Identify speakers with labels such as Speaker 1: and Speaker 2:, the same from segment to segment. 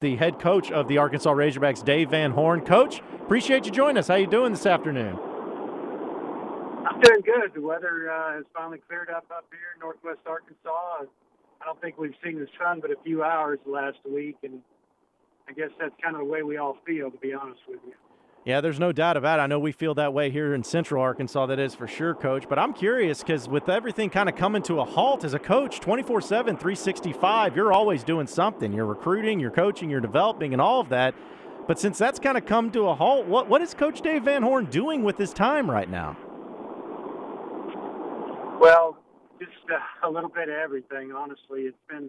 Speaker 1: the head coach of the Arkansas Razorbacks, Dave Van Horn. Coach, appreciate you joining us. How you doing this afternoon?
Speaker 2: I'm doing good. The weather uh, has finally cleared up up here in northwest Arkansas. I don't think we've seen the sun but a few hours last week, and I guess that's kind of the way we all feel, to be honest with you.
Speaker 1: Yeah, there's no doubt about it. I know we feel that way here in Central Arkansas, that is for sure, Coach. But I'm curious because with everything kind of coming to a halt as a coach, 24 7, 365, you're always doing something. You're recruiting, you're coaching, you're developing, and all of that. But since that's kind of come to a halt, what, what is Coach Dave Van Horn doing with his time right now?
Speaker 2: Well, just uh, a little bit of everything, honestly. It's been,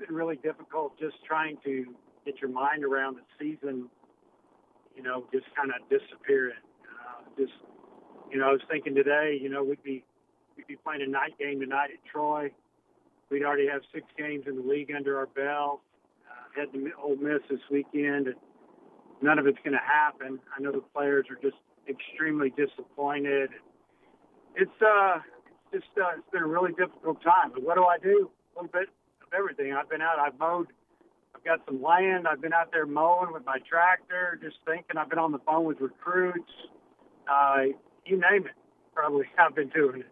Speaker 2: been really difficult just trying to get your mind around the season you know, just kind of disappearing. Uh, just, you know, I was thinking today, you know, we'd be we'd be playing a night game tonight at Troy. We'd already have six games in the league under our belt. Uh, head to Ole Miss this weekend, and none of it's going to happen. I know the players are just extremely disappointed. It's uh, just uh, it's been a really difficult time. But what do I do? A little bit of everything. I've been out. I've mowed I've got some land. I've been out there mowing with my tractor, just thinking. I've been on the phone with recruits. Uh, you name it. Probably I've been doing
Speaker 1: it.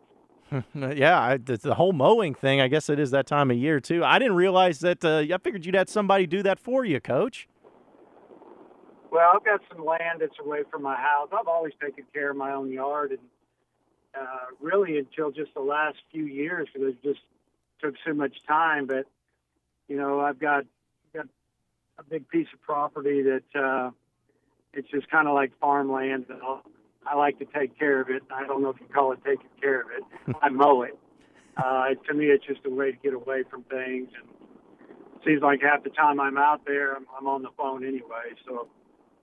Speaker 1: yeah, I, the whole mowing thing. I guess it is that time of year too. I didn't realize that. Uh, I figured you'd had somebody do that for you, Coach.
Speaker 2: Well, I've got some land that's away from my house. I've always taken care of my own yard, and uh, really until just the last few years, it just took so much time. But you know, I've got a big piece of property that uh, it's just kind of like farmland. And I'll, I like to take care of it. I don't know if you call it taking care of it. I mow it. Uh, to me, it's just a way to get away from things. And it seems like half the time I'm out there, I'm, I'm on the phone anyway. So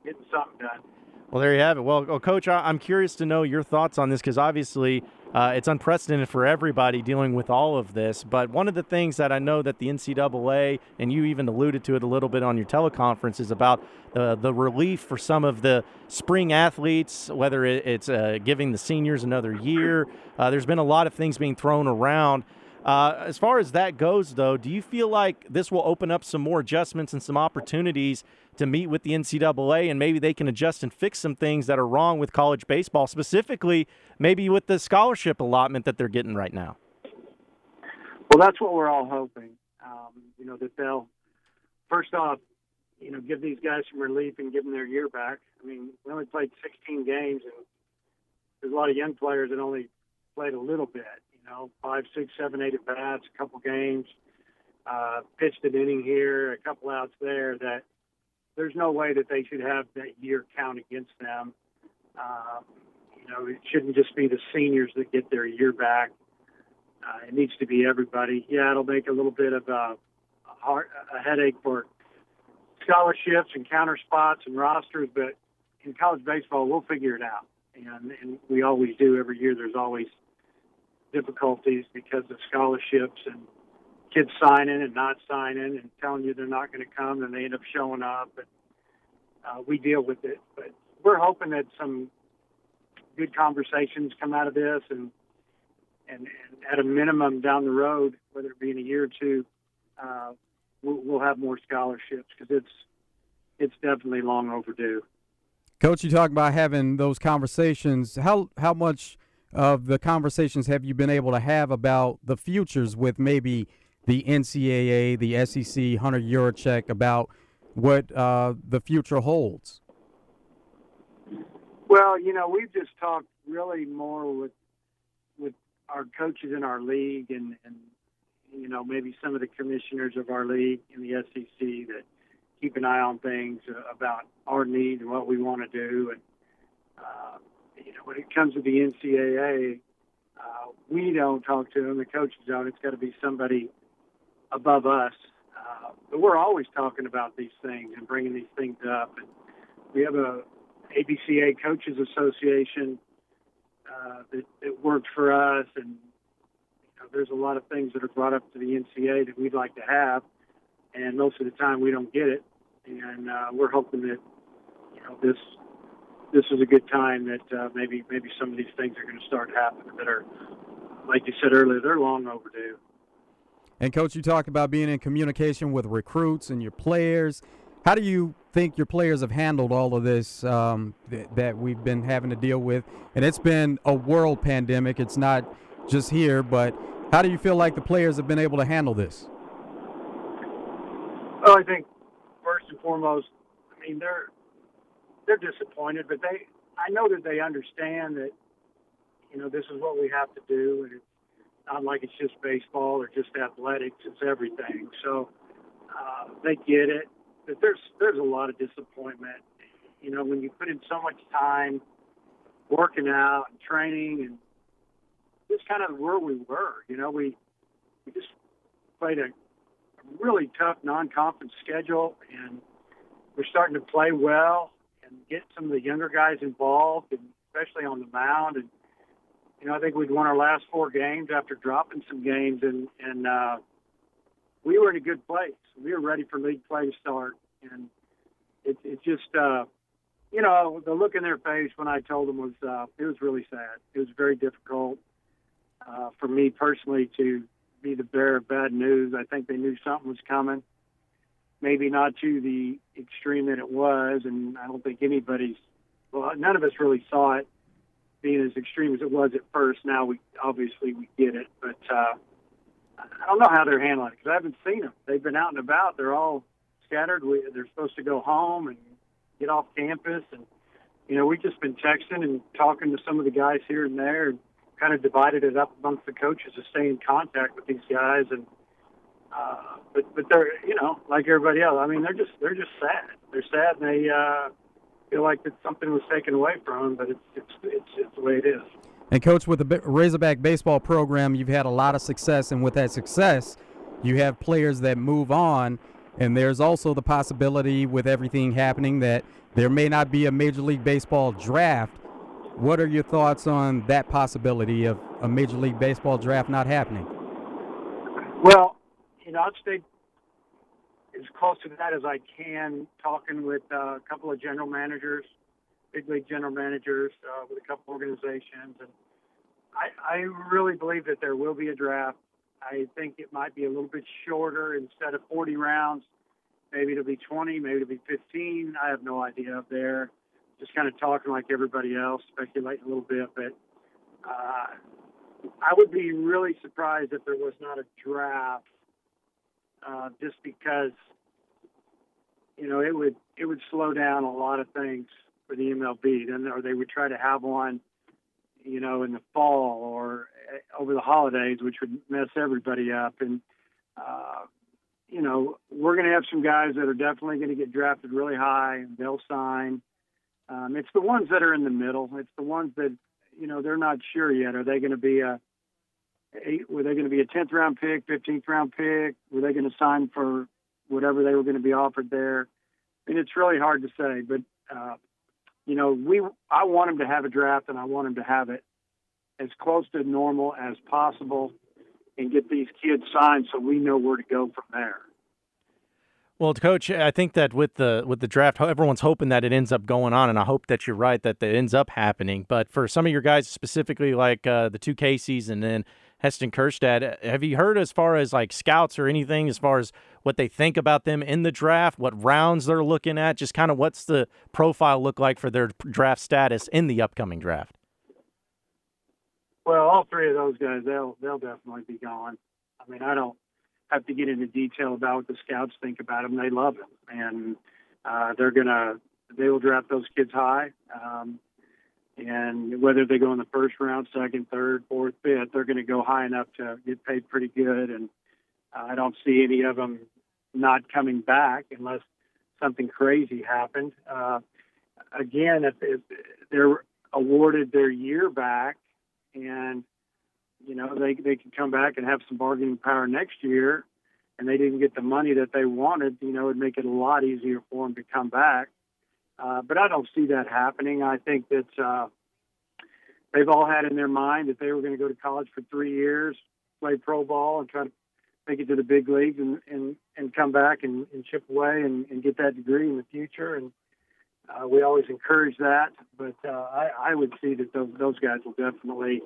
Speaker 2: getting something done.
Speaker 1: Well, there you have it. Well, well Coach, I, am curious to know your thoughts on this because obviously uh, it's unprecedented for everybody dealing with all of this. But one of the things that I know that the NCAA, and you even alluded to it a little bit on your teleconference, is about uh, the relief for some of the spring athletes, whether it's uh, giving the seniors another year. Uh, there's been a lot of things being thrown around. Uh, as far as that goes, though, do you feel like this will open up some more adjustments and some opportunities to meet with the NCAA and maybe they can adjust and fix some things that are wrong with college baseball, specifically maybe with the scholarship allotment that they're getting right now?
Speaker 2: Well, that's what we're all hoping. Um, you know, that they'll, first off, you know, give these guys some relief and give them their year back. I mean, we only played 16 games, and there's a lot of young players that only played a little bit know, five, six, seven, eight at bats, a couple games, uh, pitched an inning here, a couple outs there. That there's no way that they should have that year count against them. Uh, you know, it shouldn't just be the seniors that get their year back. Uh, it needs to be everybody. Yeah, it'll make a little bit of a, a, heart, a headache for scholarships and counter spots and rosters, but in college baseball, we'll figure it out. And, and we always do every year. There's always difficulties because of scholarships and kids signing and not signing and telling you they're not going to come and they end up showing up. But uh, we deal with it. But we're hoping that some good conversations come out of this and, and, and at a minimum down the road, whether it be in a year or two, uh, we'll, we'll have more scholarships because it's it's definitely long overdue.
Speaker 3: Coach, you talk about having those conversations. How how much of the conversations have you been able to have about the futures with maybe the NCAA, the SEC, Hunter Yurachek about what uh, the future holds?
Speaker 2: Well, you know, we've just talked really more with with our coaches in our league and, and you know maybe some of the commissioners of our league in the SEC that keep an eye on things about our needs and what we want to do and uh, you know, when it comes to the NCAA, uh, we don't talk to them. The coaches don't. It's got to be somebody above us. Uh, but we're always talking about these things and bringing these things up. And we have a ABCA Coaches Association uh, that, that works for us, and you know, there's a lot of things that are brought up to the NCAA that we'd like to have, and most of the time we don't get it. And uh, we're hoping that you know this this is a good time that uh, maybe maybe some of these things are going to start happening that are, like you said earlier, they're long overdue.
Speaker 3: And coach, you talked about being in communication with recruits and your players. How do you think your players have handled all of this um, th- that we've been having to deal with? And it's been a world pandemic. It's not just here, but how do you feel like the players have been able to handle this?
Speaker 2: Well, I think first and foremost, I mean they're they're disappointed, but they I know that they understand that you know this is what we have to do, and it's not like it's just baseball or just athletics; it's everything. So uh, they get it, but there's there's a lot of disappointment. You know, when you put in so much time working out and training and just kind of where we were. You know, we we just played a really tough non-conference schedule, and we're starting to play well get some of the younger guys involved, and especially on the mound. And you know, I think we'd won our last four games after dropping some games, and and uh, we were in a good place. We were ready for league play to start, and it it just. Uh, you know, the look in their face when I told them was uh, it was really sad. It was very difficult uh, for me personally to be the bearer of bad news. I think they knew something was coming. Maybe not to the extreme that it was, and I don't think anybody's. Well, none of us really saw it being as extreme as it was at first. Now we obviously we get it, but uh, I don't know how they're handling it because I haven't seen them. They've been out and about. They're all scattered. We, they're supposed to go home and get off campus, and you know we've just been texting and talking to some of the guys here and there. And, kind of divided it up amongst the coaches to stay in contact with these guys and uh, but but they're you know like everybody else. I mean they're just they're just sad. They're sad and they uh, feel like that something was taken away from them. But it's it's it's, it's the way it is.
Speaker 3: And coach, with the Razorback baseball program, you've had a lot of success, and with that success, you have players that move on. And there's also the possibility with everything happening that there may not be a Major League Baseball draft what are your thoughts on that possibility of a Major League Baseball draft not happening?
Speaker 2: Well, you know, I'd stay as close to that as I can, talking with uh, a couple of general managers, big league general managers, uh, with a couple organizations, and I, I really believe that there will be a draft. I think it might be a little bit shorter instead of 40 rounds. Maybe it'll be 20, maybe it'll be 15. I have no idea up there just kind of talking like everybody else, speculating a little bit. But uh, I would be really surprised if there was not a draft, uh, just because you know it would it would slow down a lot of things for the MLB. Then, or they would try to have one, you know, in the fall or uh, over the holidays, which would mess everybody up. And uh, you know, we're going to have some guys that are definitely going to get drafted really high. They'll sign. Um, it's the ones that are in the middle. It's the ones that you know they're not sure yet. Are they going to be a were they going to be a tenth round pick, fifteenth round pick? Were they going to sign for whatever they were going to be offered there? I mean, it's really hard to say. But uh, you know, we I want them to have a draft, and I want them to have it as close to normal as possible, and get these kids signed so we know where to go from there.
Speaker 1: Well, coach, I think that with the with the draft, everyone's hoping that it ends up going on, and I hope that you're right that it ends up happening. But for some of your guys, specifically like uh, the two Caseys and then Heston Kjerstad, have you heard as far as like scouts or anything as far as what they think about them in the draft, what rounds they're looking at, just kind of what's the profile look like for their draft status in the upcoming draft?
Speaker 2: Well, all three of those guys, they'll they'll definitely be gone. I mean, I don't have to get into detail about what the scouts think about him. They love him, and uh, they're gonna they will draft those kids high. Um, and whether they go in the first round, second, third, fourth, fifth, they're going to go high enough to get paid pretty good. And I don't see any of them not coming back unless something crazy happened. Uh, again, if, if they're awarded their year back and you know, they they can come back and have some bargaining power next year, and they didn't get the money that they wanted. You know, it'd make it a lot easier for them to come back. Uh, but I don't see that happening. I think that uh, they've all had in their mind that they were going to go to college for three years, play pro ball, and try to make it to the big leagues, and and and come back and, and chip away and, and get that degree in the future. And uh, we always encourage that. But uh, I, I would see that those, those guys will definitely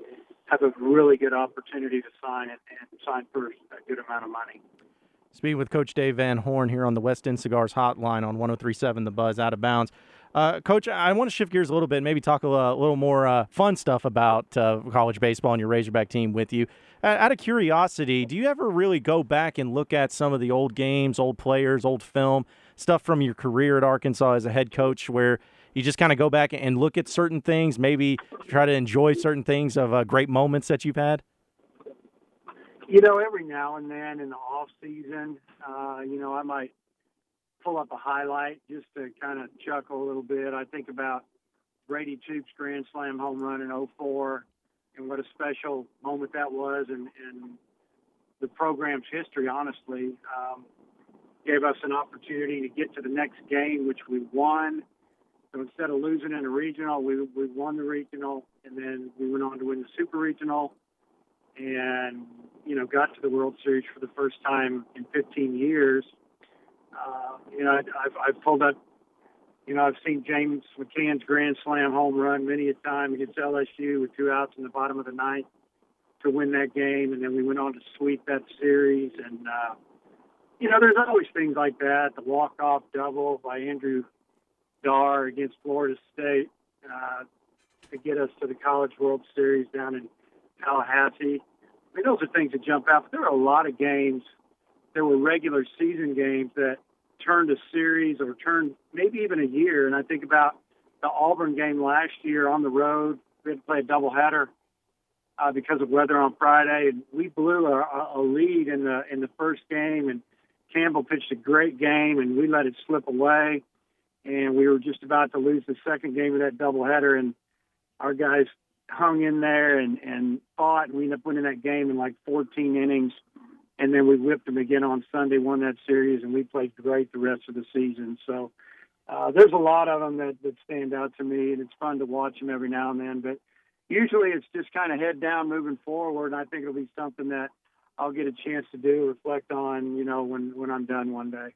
Speaker 2: have a really good opportunity to sign it and sign for a good amount of money.
Speaker 1: Speaking with Coach Dave Van Horn here on the West End Cigars Hotline on 1037 The Buzz Out of Bounds. Uh, Coach, I want to shift gears a little bit, maybe talk a, little more uh, fun stuff about uh, college baseball and your Razorback team with you. Out of curiosity, do you ever really go back and look at some of the old games, old players, old film, stuff from your career at Arkansas as a head coach where you just kind of go back and look at certain things, maybe try to enjoy certain things of uh, great moments that you've had?
Speaker 2: You know, every now and then in the off season, uh, you know, I might pull up a highlight just to kind of chuckle a little bit. I think about Brady Toops' grand slam home run in 04 and what a special moment that was and, and the program's history, honestly. Um, gave us an opportunity to get to the next game, which we won. So instead of losing in a regional, we, we won the regional, and then we went on to win the super regional and you know got to the World Series for the first time in 15 years. Uh, you know, I've I've pulled up. You know, I've seen James McCann's grand slam home run many a time against LSU with two outs in the bottom of the ninth to win that game, and then we went on to sweep that series. And uh, you know, there's always things like that. The walk-off double by Andrew Dar against Florida State uh, to get us to the College World Series down in Tallahassee. I mean, those are things that jump out. But there were a lot of games. There were regular season games that turned a series or turned maybe even a year. And I think about the Auburn game last year on the road. We had to play a doubleheader uh, because of weather on Friday, and we blew a, a lead in the in the first game. And Campbell pitched a great game, and we let it slip away. And we were just about to lose the second game of that doubleheader, and our guys hung in there and and fought, we ended up winning that game in like 14 innings. And then we whipped them again on Sunday, won that series, and we played great the rest of the season. So uh, there's a lot of them that, that stand out to me, and it's fun to watch them every now and then. But usually it's just kind of head down, moving forward. And I think it'll be something that I'll get a chance to do, reflect on, you know, when when I'm done one day.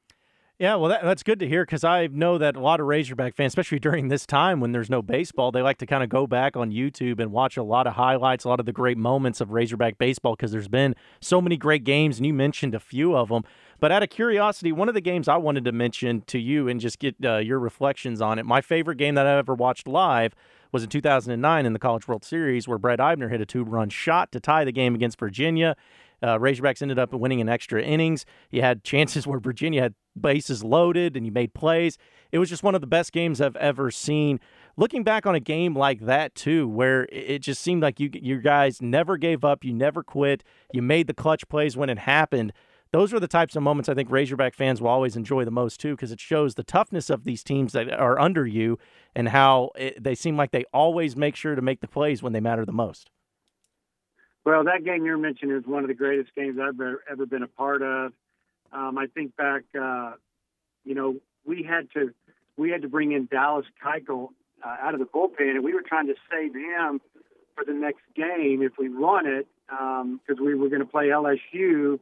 Speaker 1: Yeah, well, that, that's good to hear because I know that a lot of Razorback fans, especially during this time when there's no baseball, they like to kind of go back on YouTube and watch a lot of highlights, a lot of the great moments of Razorback baseball because there's been so many great games, and you mentioned a few of them. But out of curiosity, one of the games I wanted to mention to you and just get uh, your reflections on it, my favorite game that I ever watched live was in 2009 in the College World Series where Brett Eibner hit a two run shot to tie the game against Virginia. Uh, Razorbacks ended up winning in extra innings. You had chances where Virginia had bases loaded and you made plays. It was just one of the best games I've ever seen. Looking back on a game like that too, where it just seemed like you you guys never gave up, you never quit, you made the clutch plays when it happened. Those are the types of moments I think Razorback fans will always enjoy the most too, because it shows the toughness of these teams that are under you and how it, they seem like they always make sure to make the plays when they matter the most.
Speaker 2: Well, that game you're mentioning is one of the greatest games I've ever, ever been a part of. Um, I think back, uh, you know, we had to we had to bring in Dallas Keuchel uh, out of the bullpen, and we were trying to save him for the next game if we won it, because um, we were going to play LSU,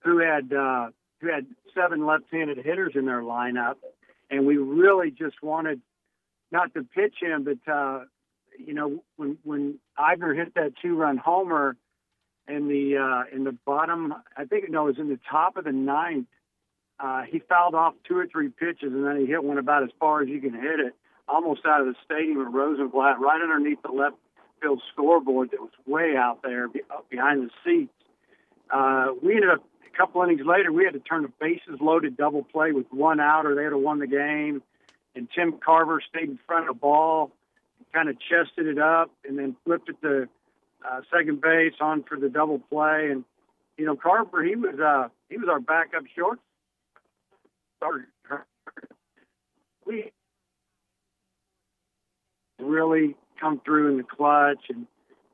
Speaker 2: who had uh, who had seven left-handed hitters in their lineup, and we really just wanted not to pitch him, but uh, you know, when when Eibner hit that two-run homer in the uh, in the bottom, I think no, it was in the top of the ninth. Uh, he fouled off two or three pitches, and then he hit one about as far as you can hit it, almost out of the stadium at Rosenblatt, right underneath the left field scoreboard that was way out there behind the seats. Uh, we ended up a couple innings later, we had to turn a bases loaded double play with one out, or they would have won the game. And Tim Carver stayed in front of the ball kind of chested it up and then flipped it to uh, second base on for the double play. And you know, Carver, he was uh, he was our backup short. We really come through in the clutch, and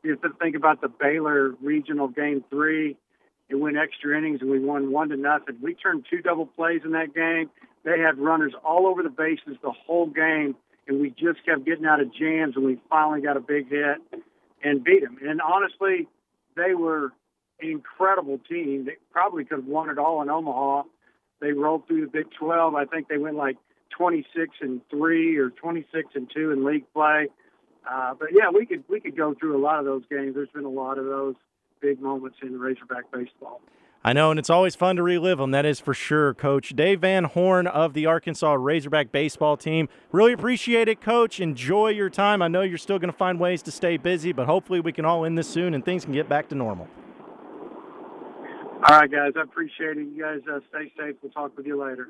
Speaker 2: you have to think about the Baylor regional game three. It went extra innings, and we won one to nothing. We turned two double plays in that game. They had runners all over the bases the whole game and we just kept getting out of jams, and we finally got a big hit and beat them. And honestly, they were an incredible team. They probably could have won it all in Omaha. They rolled through the Big 12. I think they went like 26 and three or 26 and two in league play. Uh, but yeah, we could we could go through a lot of those games. There's been a lot of those big moments in Razorback baseball.
Speaker 1: I know, and it's always fun to relive them. That is for sure, Coach. Dave Van Horn of the Arkansas Razorback baseball team. Really appreciate it, Coach. Enjoy your time. I know you're still going to find ways to stay busy, but hopefully we can all end this soon and things can get back to normal.
Speaker 2: All right, guys. I appreciate it. You guys uh, stay safe. We'll talk with you later.